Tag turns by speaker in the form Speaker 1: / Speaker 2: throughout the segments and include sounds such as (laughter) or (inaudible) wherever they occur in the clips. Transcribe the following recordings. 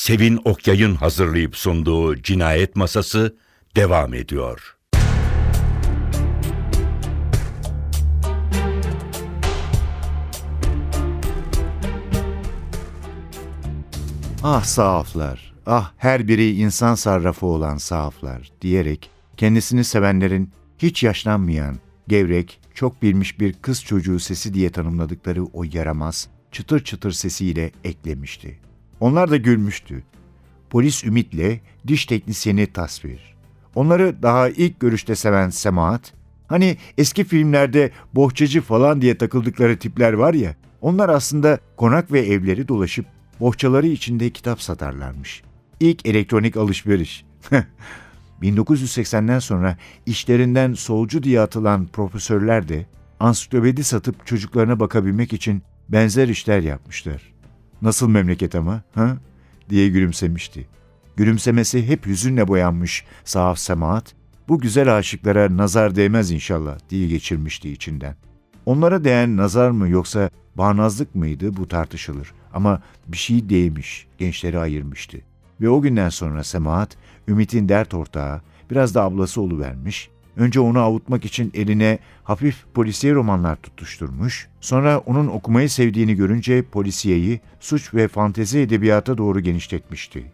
Speaker 1: Sevin Okyay'ın hazırlayıp sunduğu Cinayet Masası devam ediyor.
Speaker 2: Ah sahaflar, ah her biri insan sarrafı olan sahaflar diyerek kendisini sevenlerin hiç yaşlanmayan, gevrek, çok bilmiş bir kız çocuğu sesi diye tanımladıkları o yaramaz, çıtır çıtır sesiyle eklemişti. Onlar da gülmüştü. Polis Ümit'le diş teknisyeni tasvir. Onları daha ilk görüşte seven Semahat, hani eski filmlerde bohçacı falan diye takıldıkları tipler var ya, onlar aslında konak ve evleri dolaşıp bohçaları içinde kitap satarlarmış. İlk elektronik alışveriş. (laughs) 1980'den sonra işlerinden solcu diye atılan profesörler de ansiklopedi satıp çocuklarına bakabilmek için benzer işler yapmışlar. Nasıl memleket ama, ha? diye gülümsemişti. Gülümsemesi hep hüzünle boyanmış sahaf semaat, bu güzel aşıklara nazar değmez inşallah diye geçirmişti içinden. Onlara değen nazar mı yoksa bağnazlık mıydı bu tartışılır. Ama bir şey değmiş, gençleri ayırmıştı. Ve o günden sonra Semahat, Ümit'in dert ortağı, biraz da ablası vermiş. Önce onu avutmak için eline hafif polisiye romanlar tutuşturmuş. Sonra onun okumayı sevdiğini görünce polisiyeyi suç ve fantezi edebiyata doğru genişletmişti.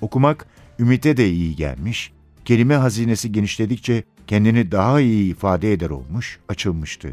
Speaker 2: Okumak Ümit'e de iyi gelmiş. Kelime hazinesi genişledikçe kendini daha iyi ifade eder olmuş, açılmıştı.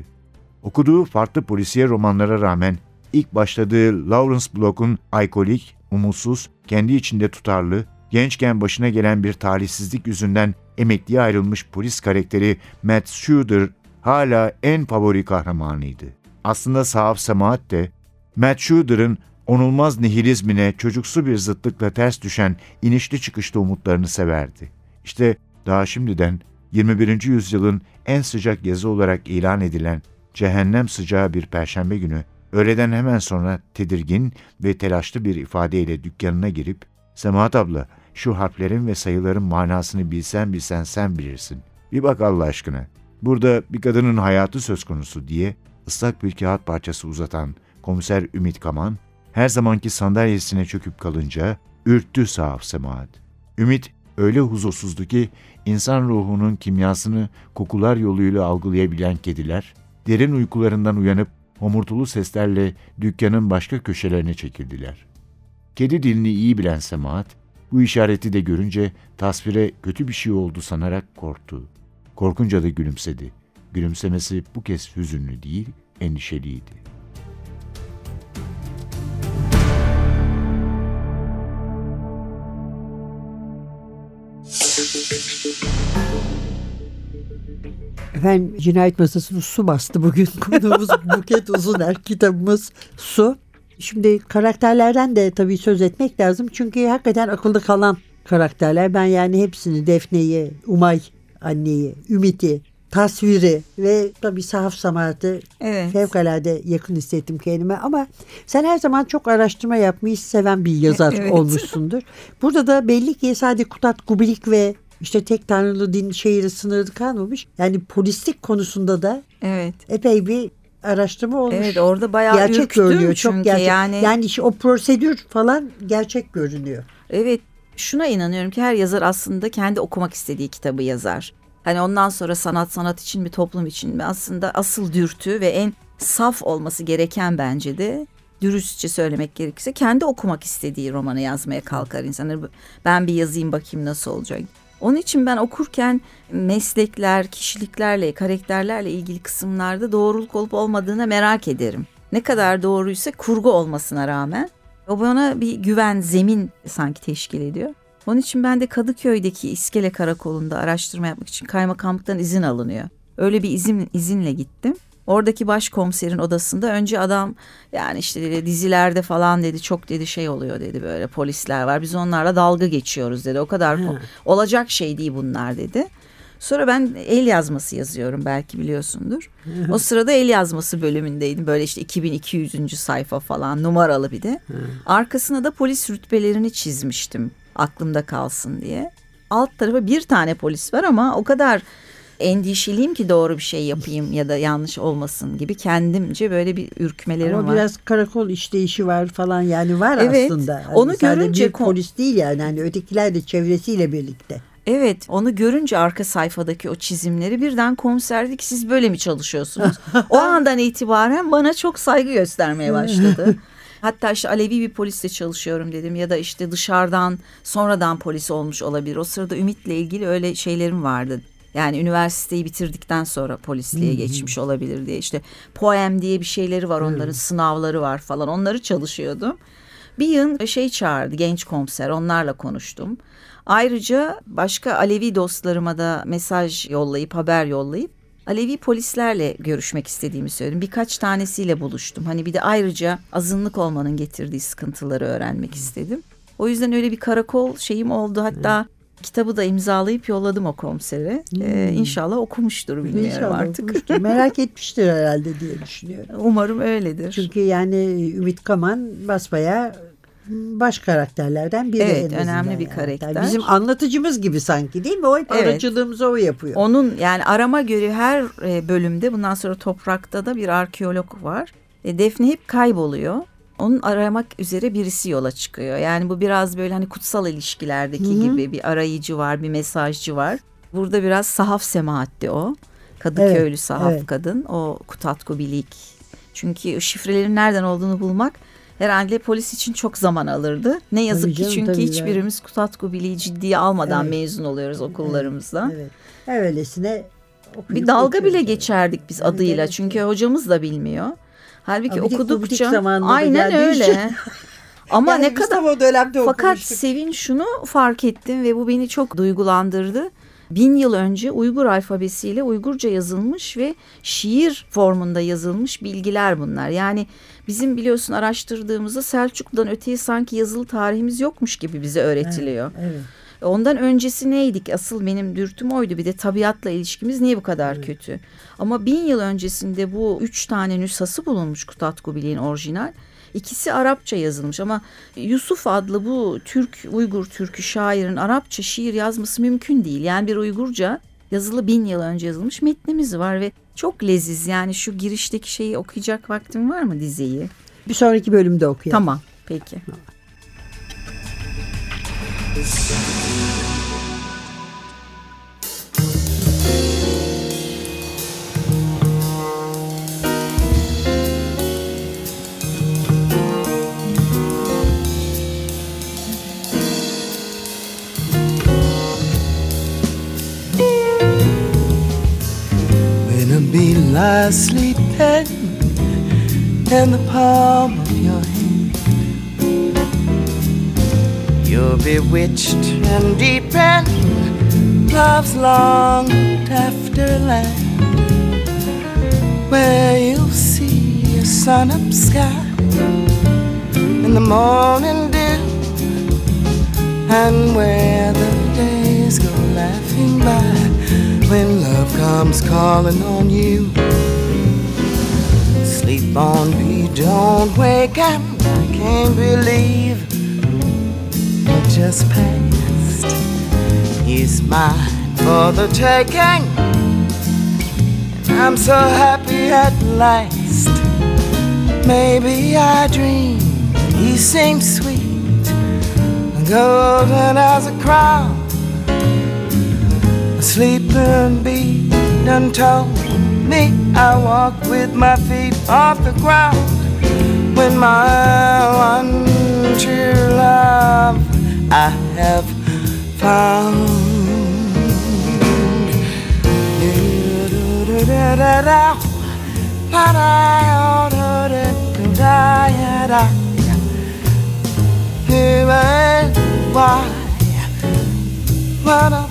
Speaker 2: Okuduğu farklı polisiye romanlara rağmen ilk başladığı Lawrence Block'un alkolik, umutsuz, kendi içinde tutarlı, gençken başına gelen bir talihsizlik yüzünden emekliye ayrılmış polis karakteri Matt Shooter hala en favori kahramanıydı. Aslında sahaf semaat de Matt Shooter'ın onulmaz nihilizmine çocuksu bir zıtlıkla ters düşen inişli çıkışlı umutlarını severdi. İşte daha şimdiden 21. yüzyılın en sıcak yazı olarak ilan edilen cehennem sıcağı bir perşembe günü öğleden hemen sonra tedirgin ve telaşlı bir ifadeyle dükkanına girip Semahat abla şu harflerin ve sayıların manasını bilsen bilsen sen bilirsin. Bir bak Allah aşkına. Burada bir kadının hayatı söz konusu diye ıslak bir kağıt parçası uzatan komiser Ümit Kaman her zamanki sandalyesine çöküp kalınca ürktü sahaf Semahat. Ümit öyle huzursuzdu ki insan ruhunun kimyasını kokular yoluyla algılayabilen kediler derin uykularından uyanıp homurtulu seslerle dükkanın başka köşelerine çekildiler. Kedi dilini iyi bilen Semahat, bu işareti de görünce tasvire kötü bir şey oldu sanarak korktu. Korkunca da gülümsedi. Gülümsemesi bu kez hüzünlü değil, endişeliydi.
Speaker 3: Efendim cinayet masasını su bastı bugün. (laughs) Konuğumuz Buket Uzuner, kitabımız Su. Şimdi karakterlerden de tabii söz etmek lazım. Çünkü hakikaten akılda kalan karakterler. Ben yani hepsini Defne'yi, Umay anneyi, Ümit'i, tasviri ve tabii sahaf samartı evet. fevkalade yakın hissettim kendime ama sen her zaman çok araştırma yapmayı seven bir yazar (laughs) evet. olmuşsundur. Burada da belli ki sadece Kutat Kubilik ve işte tek tanrılı din şehri sınırlı kalmamış. Yani polislik konusunda da evet. epey bir araştırma olmuş.
Speaker 4: Evet orada bayağı gerçek görünüyor. Çok gerçek.
Speaker 3: Yani, yani işte o prosedür falan gerçek görünüyor.
Speaker 4: Evet şuna inanıyorum ki her yazar aslında kendi okumak istediği kitabı yazar. Hani ondan sonra sanat sanat için mi toplum için mi aslında asıl dürtü ve en saf olması gereken bence de dürüstçe söylemek gerekirse kendi okumak istediği romanı yazmaya kalkar insanlar. Ben bir yazayım bakayım nasıl olacak. Onun için ben okurken meslekler, kişiliklerle, karakterlerle ilgili kısımlarda doğruluk olup olmadığını merak ederim. Ne kadar doğruysa kurgu olmasına rağmen o bana bir güven, zemin sanki teşkil ediyor. Onun için ben de Kadıköy'deki İskele Karakolu'nda araştırma yapmak için kaymakamlıktan izin alınıyor. Öyle bir izin, izinle gittim. Oradaki başkomiserin odasında önce adam yani işte dedi, dizilerde falan dedi çok dedi şey oluyor dedi böyle polisler var biz onlarla dalga geçiyoruz dedi o kadar ha. olacak şey değil bunlar dedi. Sonra ben el yazması yazıyorum belki biliyorsundur. o (laughs) sırada el yazması bölümündeydim. Böyle işte 2200. sayfa falan numaralı bir de. Arkasına da polis rütbelerini çizmiştim aklımda kalsın diye. Alt tarafa bir tane polis var ama o kadar endişeliyim ki doğru bir şey yapayım ya da yanlış olmasın gibi kendimce böyle bir ürkmelerim
Speaker 3: Ama
Speaker 4: var.
Speaker 3: biraz karakol işleyişi var falan yani var
Speaker 4: Evet,
Speaker 3: aslında. Hani
Speaker 4: onu görünce
Speaker 3: bir polis değil yani hani ötekiler de çevresiyle birlikte.
Speaker 4: Evet onu görünce arka sayfadaki o çizimleri birden komiser dedi ki siz böyle mi çalışıyorsunuz? (laughs) o andan itibaren bana çok saygı göstermeye başladı. (laughs) Hatta işte Alevi bir polisle çalışıyorum dedim ya da işte dışarıdan sonradan polis olmuş olabilir. O sırada Ümit'le ilgili öyle şeylerim vardı. Yani üniversiteyi bitirdikten sonra polisliğe geçmiş olabilir diye işte poem diye bir şeyleri var onların sınavları var falan onları çalışıyordum. Bir yıl şey çağırdı genç komiser onlarla konuştum. Ayrıca başka Alevi dostlarıma da mesaj yollayıp haber yollayıp Alevi polislerle görüşmek istediğimi söyledim. Birkaç tanesiyle buluştum. Hani bir de ayrıca azınlık olmanın getirdiği sıkıntıları öğrenmek istedim. O yüzden öyle bir karakol şeyim oldu. Hatta kitabı da imzalayıp yolladım o komisere. Ee, inşallah okumuştur bilmiyorum
Speaker 3: İnşallah
Speaker 4: artık.
Speaker 3: okumuştur. Merak etmiştir herhalde diye düşünüyorum. (laughs)
Speaker 4: Umarım öyledir.
Speaker 3: Çünkü yani Ümit Kaman basbaya baş karakterlerden biri
Speaker 4: Evet, önemli bir
Speaker 3: yani.
Speaker 4: karakter.
Speaker 3: Bizim anlatıcımız gibi sanki değil mi? O hep
Speaker 4: Evet.
Speaker 3: aracılığımızı o yapıyor.
Speaker 4: Onun yani arama göre her e, bölümde bundan sonra toprakta da bir arkeolog var. E, Defne hep kayboluyor. Onun aramak üzere birisi yola çıkıyor. Yani bu biraz böyle hani kutsal ilişkilerdeki gibi bir arayıcı var, bir mesajcı var. Burada biraz sahaf semahatti o. Kadıköylü
Speaker 3: Evet,
Speaker 4: sahaf
Speaker 3: evet.
Speaker 4: kadın. O Kutatku Bilik. Çünkü şifrelerin nereden olduğunu bulmak herhalde polis için çok zaman alırdı. Ne yazık
Speaker 3: Tabii
Speaker 4: ki
Speaker 3: canım,
Speaker 4: çünkü
Speaker 3: tabii
Speaker 4: hiçbirimiz Kutatku Biliği ciddiye almadan
Speaker 3: Evet.
Speaker 4: mezun oluyoruz okullarımızda.
Speaker 3: Evet. Öylesine okuyup
Speaker 4: Bir dalga bile geçerdik biz
Speaker 3: Evet,
Speaker 4: adıyla
Speaker 3: evet.
Speaker 4: çünkü hocamız da bilmiyor. Halbuki
Speaker 3: bu
Speaker 4: okudukça aynen öyle. (laughs) Ama
Speaker 3: Yani
Speaker 4: ne kadar
Speaker 3: o dönemde
Speaker 4: fakat
Speaker 3: okumuştuk.
Speaker 4: Sevin şunu fark ettim ve bu beni çok duygulandırdı. Bin yıl önce Uygur alfabesiyle Uygurca yazılmış ve şiir formunda yazılmış bilgiler bunlar. Yani bizim biliyorsun araştırdığımızda Selçuklu'dan öteye sanki yazılı tarihimiz yokmuş gibi bize öğretiliyor.
Speaker 3: Evet.
Speaker 4: Ondan öncesi neydik? Asıl benim dürtüm oydu. Bir de tabiatla ilişkimiz niye bu kadar kötü? Ama bin yıl öncesinde bu üç tane nüshası bulunmuş Kutatku Biliğin orijinal. İkisi Arapça yazılmış ama Yusuf adlı bu Türk, Uygur Türkü şairin Arapça şiir yazması mümkün değil. Yani bir Uygurca yazılı bin yıl önce yazılmış metnimiz var ve çok leziz. Yani şu girişteki şeyi okuyacak vaktim var mı dizeyi?
Speaker 3: Bir sonraki bölümde okuyalım.
Speaker 4: Tamam peki.
Speaker 5: Lies sleeping in the palm you're bewitched and deep in love's long afterland where you'll see a sun up sky in the morning dew, and where the days go laughing by when love comes calling on you. Sleep on me, don't wake up. I can't believe just passed. He's mine for the taking. I'm so happy at last. Maybe I dream he seems sweet, golden as a crown. A sleeping bee told me I walk with my feet off the ground when my one true love I have found. Why?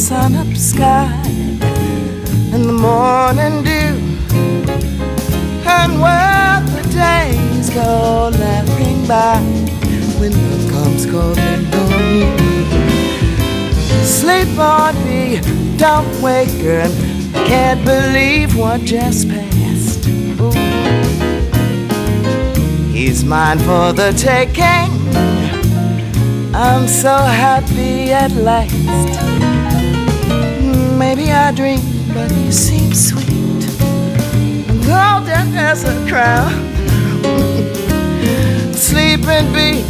Speaker 5: sun up sky and the morning dew and where the days go laughing by when love comes calling on sleep on me don't wake waken can't believe what just passed Ooh. he's mine for the taking I'm so happy at last. Maybe I dream, but you seem sweet. Golden as a crown. Sleeping Beauty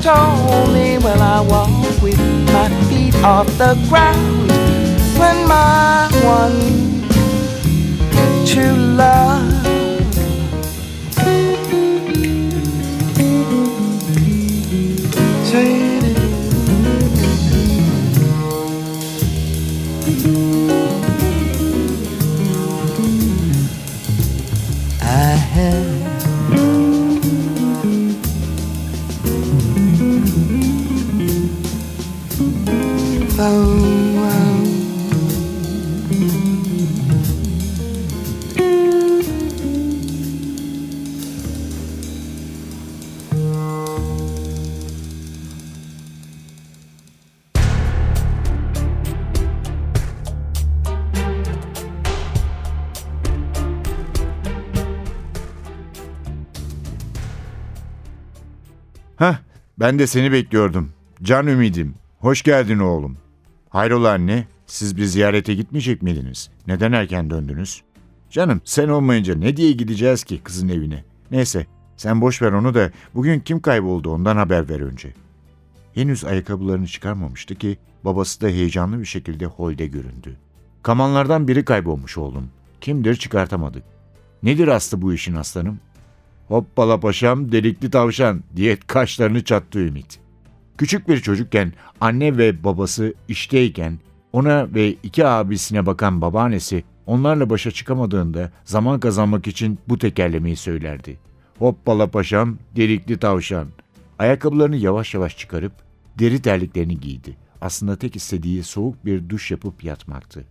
Speaker 5: told me when I walk with my feet off the ground.
Speaker 2: Hah, ben de seni bekliyordum. Can ümidim. Hoş geldin oğlum. Hayrola anne, siz bir ziyarete gitmeyecek miydiniz? Neden erken döndünüz? Canım, sen olmayınca ne diye gideceğiz ki kızın evine? Neyse, sen boş ver onu da bugün kim kayboldu ondan haber ver önce. Henüz ayakkabılarını çıkarmamıştı ki babası da heyecanlı bir şekilde holde göründü. Kamanlardan biri kaybolmuş oğlum. Kimdir çıkartamadık. Nedir aslı bu işin aslanım? Hoppala paşam delikli tavşan diye kaşlarını çattı Ümit. Küçük bir çocukken anne ve babası işteyken ona ve iki abisine bakan babaannesi onlarla başa çıkamadığında zaman kazanmak için bu tekerlemeyi söylerdi. Hoppala paşam delikli tavşan. Ayakkabılarını yavaş yavaş çıkarıp deri terliklerini giydi. Aslında tek istediği soğuk bir duş yapıp yatmaktı.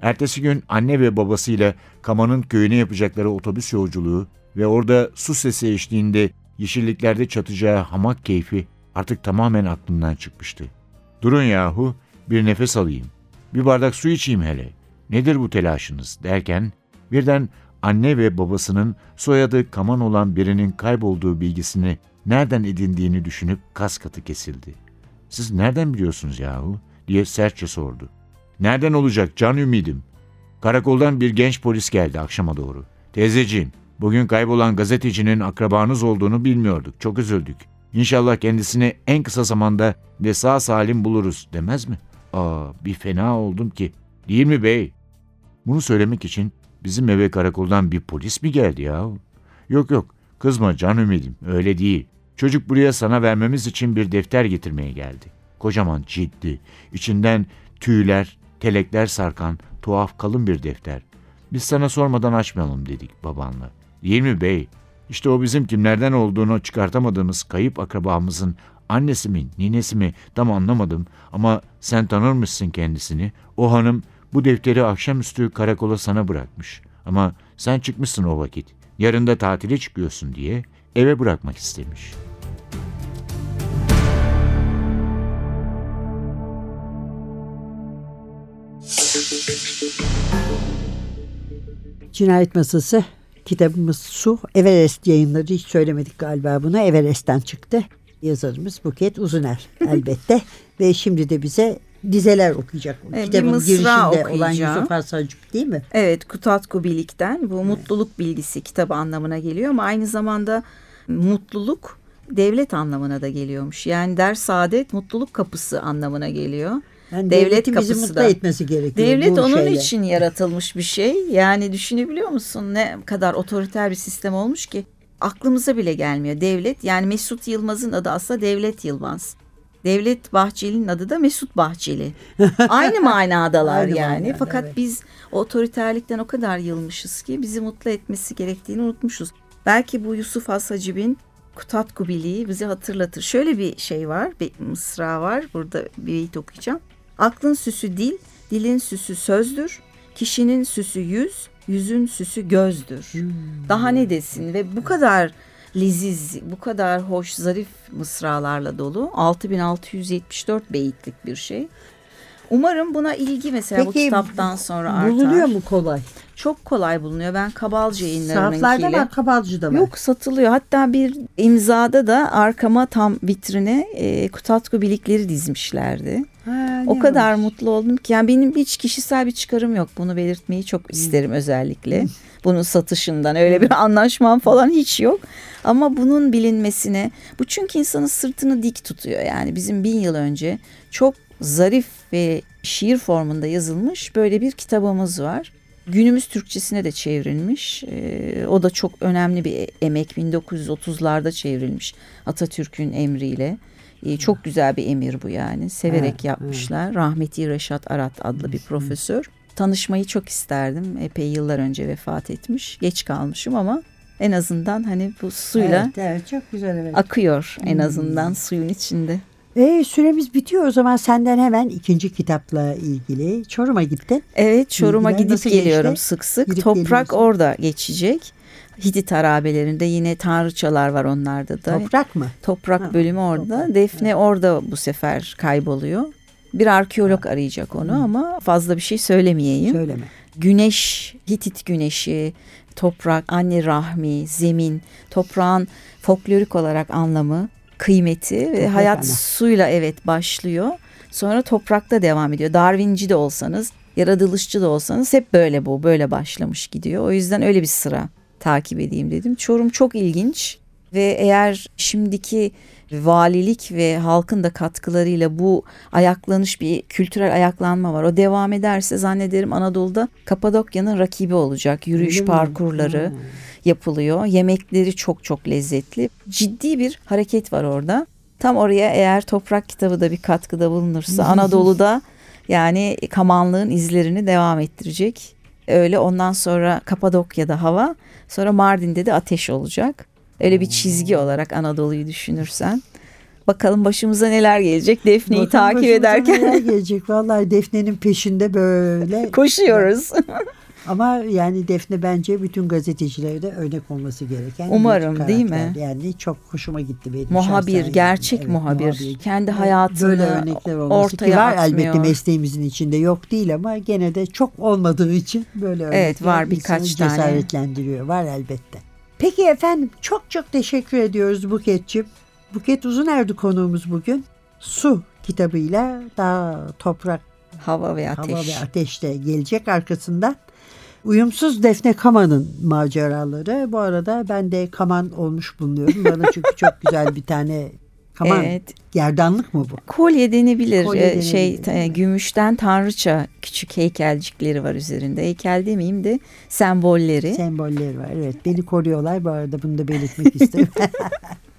Speaker 2: Ertesi gün anne ve babasıyla Kama'nın köyüne yapacakları otobüs yolculuğu ve orada su sesi eşliğinde yeşilliklerde çatacağı hamak keyfi artık tamamen aklımdan çıkmıştı. Durun yahu, bir nefes alayım. Bir bardak su içeyim hele. Nedir bu telaşınız derken birden anne ve babasının soyadı Kaman olan birinin kaybolduğu bilgisini nereden edindiğini düşünüp kas katı kesildi. Siz nereden biliyorsunuz yahu diye sertçe sordu. Nereden olacak can ümidim? Karakoldan bir genç polis geldi akşama doğru. Teyzeciğim, bugün kaybolan gazetecinin akrabanız olduğunu bilmiyorduk. Çok üzüldük. İnşallah kendisini en kısa zamanda ve sağ salim buluruz demez mi? Aa, bir fena oldum ki. Değil mi bey? Bunu söylemek için bizim eve karakoldan bir polis mi geldi ya? Yok yok, kızma can ümidim, öyle değil. Çocuk buraya sana vermemiz için bir defter getirmeye geldi. Kocaman ciddi, içinden tüyler, telekler sarkan tuhaf kalın bir defter. Biz sana sormadan açmayalım dedik babanla. Değil mi bey? İşte o bizim kimlerden olduğunu çıkartamadığımız kayıp akrabamızın annesi mi, ninesi mi tam anlamadım ama sen tanırmışsın kendisini. O hanım bu defteri akşamüstü karakola sana bırakmış. Ama sen çıkmışsın o vakit. Yarın da tatile çıkıyorsun diye eve bırakmak istemiş.
Speaker 3: Cinayet Masası kitabımız Su. Everest yayınları hiç söylemedik galiba bunu. Everest'ten çıktı. Yazarımız Buket Uzuner (laughs) elbette. Ve şimdi de bize dizeler okuyacak.
Speaker 4: Evet, bir
Speaker 3: Kitabın girişinde olan. Yusuf Arsacık değil mi?
Speaker 4: Evet, Kutatku Bilik'ten bu mutluluk bilgisi kitabı anlamına geliyor ama aynı zamanda mutluluk devlet anlamına da geliyormuş. Yani der saadet mutluluk kapısı anlamına geliyor.
Speaker 3: Yani
Speaker 4: Devlet
Speaker 3: devletin bizi
Speaker 4: kapısı
Speaker 3: mutlu
Speaker 4: da.
Speaker 3: etmesi gerekiyor.
Speaker 4: Devlet onun
Speaker 3: şeyle.
Speaker 4: için yaratılmış bir şey. Yani düşünebiliyor musun ne kadar otoriter bir sistem olmuş ki aklımıza bile gelmiyor. Devlet yani Mesut Yılmaz'ın adı aslında Devlet Yılmaz. Devlet Bahçeli'nin adı da Mesut Bahçeli. (laughs) Aynı manadalar
Speaker 3: Aynı
Speaker 4: yani.
Speaker 3: manada,
Speaker 4: Fakat
Speaker 3: evet.
Speaker 4: biz otoriterlikten o kadar yılmışız ki bizi mutlu etmesi gerektiğini unutmuşuz. Belki bu Yusuf Has Hacib'in Kutat Kubili'yi bize hatırlatır. Şöyle bir şey var, bir mısra var. Burada bir beyit okuyacağım. Aklın süsü dil, dilin süsü sözdür. Kişinin süsü yüz, yüzün süsü gözdür. Daha ne desin ve bu kadar leziz, bu kadar hoş, zarif mısralarla dolu. 6674 beyitlik bir şey. Umarım buna ilgi mesela bu
Speaker 3: Peki,
Speaker 4: kitaptan sonra artar.
Speaker 3: Bulunuyor mu kolay?
Speaker 4: Çok kolay bulunuyor. Ben Kabalcı
Speaker 3: Sahaflarda
Speaker 4: yayınlarınınkiyle.
Speaker 3: var, kabalcıda var.
Speaker 4: Yok satılıyor. Hatta bir imzada da arkama tam vitrine e, kutatku bilikleri dizmişlerdi.
Speaker 3: Ha,
Speaker 4: O kadar mutlu oldum ki. Yani benim hiç kişisel bir çıkarım yok. Bunu belirtmeyi çok isterim özellikle. Bunun satışından öyle bir anlaşmam falan hiç yok. Ama bunun bilinmesine bu çünkü insanın sırtını dik tutuyor. Yani bizim bin yıl önce çok zarif ve şiir formunda yazılmış böyle bir kitabımız var. Günümüz Türkçesine de çevrilmiş. Ee, o da çok önemli bir emek. 1930'larda çevrilmiş Atatürk'ün emriyle. Ee, çok güzel bir emir bu yani. Severek
Speaker 3: Evet,
Speaker 4: yapmışlar. Rahmeti Reşat Arat adlı bir profesör. Tanışmayı çok isterdim. Epey yıllar önce vefat etmiş. Geç kalmışım ama en azından hani bu suyla
Speaker 3: Evet, evet çok güzel evet.
Speaker 4: akıyor en azından suyun içinde.
Speaker 3: E, süremiz bitiyor o zaman senden hemen ikinci kitapla ilgili. Çorum'a gittin.
Speaker 4: Evet Çorum'a gidip geliyorum
Speaker 3: geçti?
Speaker 4: sık sık.
Speaker 3: Gidip
Speaker 4: Toprak
Speaker 3: geliyorsun.
Speaker 4: orada geçecek. Hitit harabelerinde yine tanrıçalar var onlarda da.
Speaker 3: Toprak mı?
Speaker 4: Toprak
Speaker 3: Ha,
Speaker 4: bölümü orada.
Speaker 3: toprak,
Speaker 4: Defne orada bu sefer kayboluyor. Bir arkeolog arayacak onu ama fazla bir şey söylemeyeyim.
Speaker 3: Söyleme.
Speaker 4: Güneş, Hitit güneşi, toprak, anne rahmi, zemin, toprağın folklorik olarak anlamı, kıymeti ve hayat
Speaker 3: ana.
Speaker 4: suyla evet başlıyor. Sonra toprakta devam ediyor. Darwinci de olsanız, yaratılışçı da olsanız hep böyle bu, böyle başlamış gidiyor. O yüzden öyle bir sıra takip edeyim dedim. Çorum çok ilginç ve eğer şimdiki valilik ve halkın da katkılarıyla bu ayaklanış bir kültürel ayaklanma var. O devam ederse zannederim Anadolu'da Kapadokya'nın rakibi olacak. Yürüyüş
Speaker 3: Öyle mi?
Speaker 4: parkurları
Speaker 3: Ha.
Speaker 4: yapılıyor. Yemekleri çok çok lezzetli. Ciddi bir hareket var orada. Tam oraya eğer toprak kitabı da bir katkıda bulunursa (laughs) Anadolu'da yani kamanlığın izlerini devam ettirecek. Öyle ondan sonra Kapadokya'da hava, sonra Mardin'de de ateş olacak. Öyle bir çizgi olarak Anadolu'yu düşünürsen. Bakalım başımıza neler gelecek Defne'yi
Speaker 3: Bakın
Speaker 4: takip ederken
Speaker 3: neler gelecek. Vallahi Defne'nin peşinde böyle. (laughs)
Speaker 4: koşuyoruz. (laughs)
Speaker 3: Ama yani Defne bence bütün gazetecilere de örnek olması gereken bir
Speaker 4: Umarım, değil mi?
Speaker 3: Yani çok hoşuma gitti benim
Speaker 4: muhabir,
Speaker 3: şahsen
Speaker 4: gerçek
Speaker 3: Evet,
Speaker 4: muhabir. Kendi
Speaker 3: Evet,
Speaker 4: hayatını
Speaker 3: böyle örnekler olması
Speaker 4: ortaya
Speaker 3: ki var
Speaker 4: atmıyor.
Speaker 3: elbette mesleğimizin içinde yok değil ama gene de çok olmadığı için böyle örnekler
Speaker 4: Evet, var birkaç tane.
Speaker 3: cesaretlendiriyor. Var elbette. Peki efendim çok çok teşekkür ediyoruz Buket'ciğim. Buket Uzunerdi konuğumuz bugün. Su kitabıyla daha toprak
Speaker 4: Hava ve ateş.
Speaker 3: Hava ve Ateş'te gelecek arkasından. Uyumsuz Defne Kaman'ın maceraları. Bu arada ben de kaman olmuş bulunuyorum. Bana çünkü çok güzel bir tane kaman.
Speaker 4: Evet.
Speaker 3: Gerdanlık mı bu?
Speaker 4: Kolye denebilir.
Speaker 3: Kolye
Speaker 4: Ee, şey
Speaker 3: denebilir,
Speaker 4: e, gümüşten tanrıça küçük heykelcikleri var üzerinde. Heykel demeyeyim de sembolleri.
Speaker 3: Sembolleri var. Evet beni koruyorlar. Bu arada bunu da belirtmek isterim. (laughs)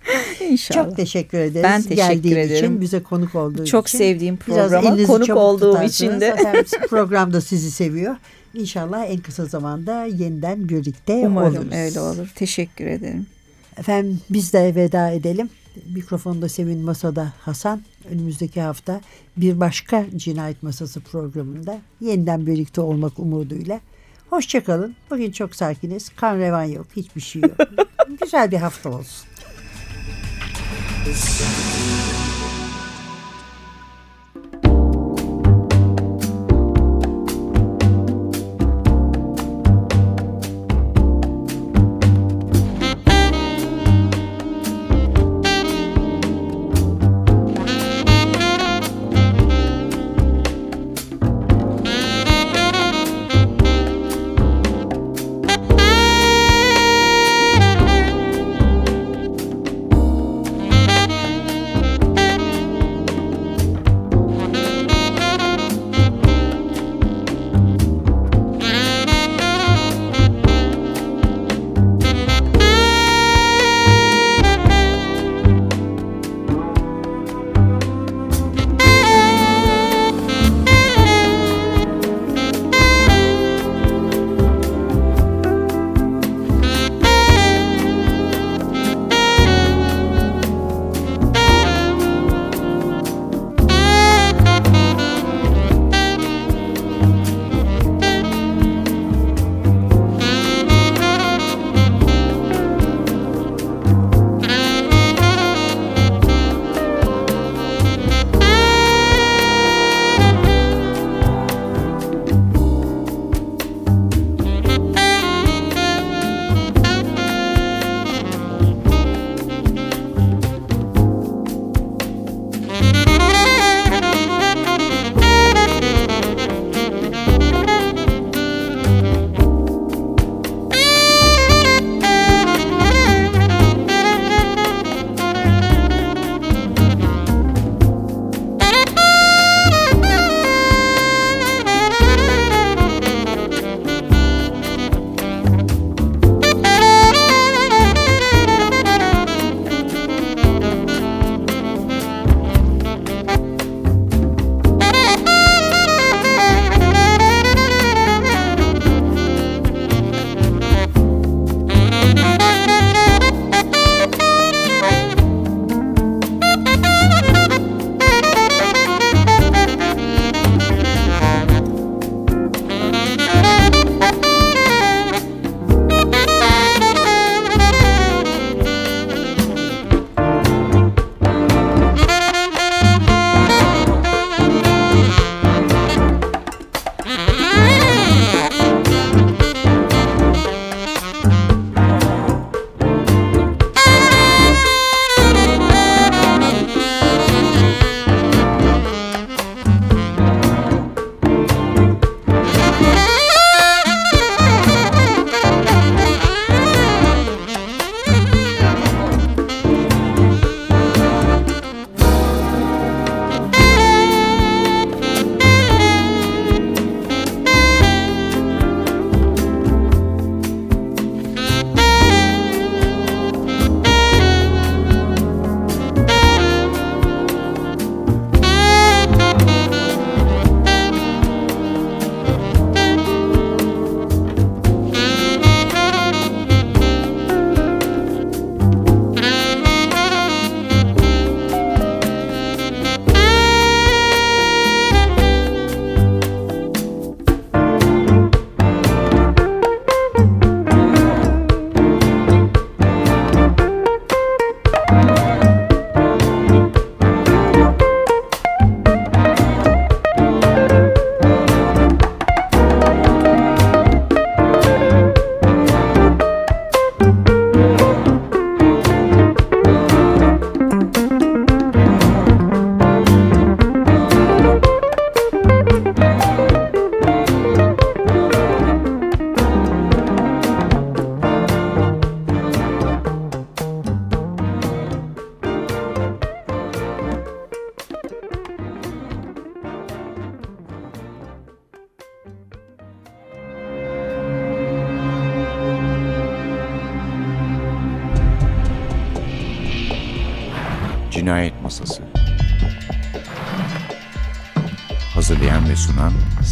Speaker 3: (laughs)
Speaker 4: İnşallah.
Speaker 3: çok teşekkür ederiz.
Speaker 4: Ben teşekkür
Speaker 3: Geldiğin
Speaker 4: ederim.
Speaker 3: için, bize konuk olduğu
Speaker 4: Çok
Speaker 3: için.
Speaker 4: sevdiğim
Speaker 3: Biraz
Speaker 4: programa konuk olduğum için de
Speaker 3: Efendim, (laughs) program da sizi seviyor. İnşallah en kısa zamanda yeniden birlikte
Speaker 4: umarım
Speaker 3: oluruz.
Speaker 4: öyle olur. Teşekkür ederim.
Speaker 3: Efendim biz de veda edelim. Mikrofonda Sevin Masada Hasan. Önümüzdeki hafta bir başka Cinayet Masası programında yeniden birlikte olmak umuduyla. Hoşçakalın. Bugün çok sakiniz. Kan revan yok. Hiçbir şey yok. (laughs) Güzel bir hafta olsun. (laughs)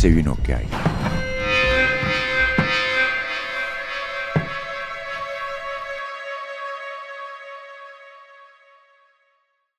Speaker 2: Hazırlayan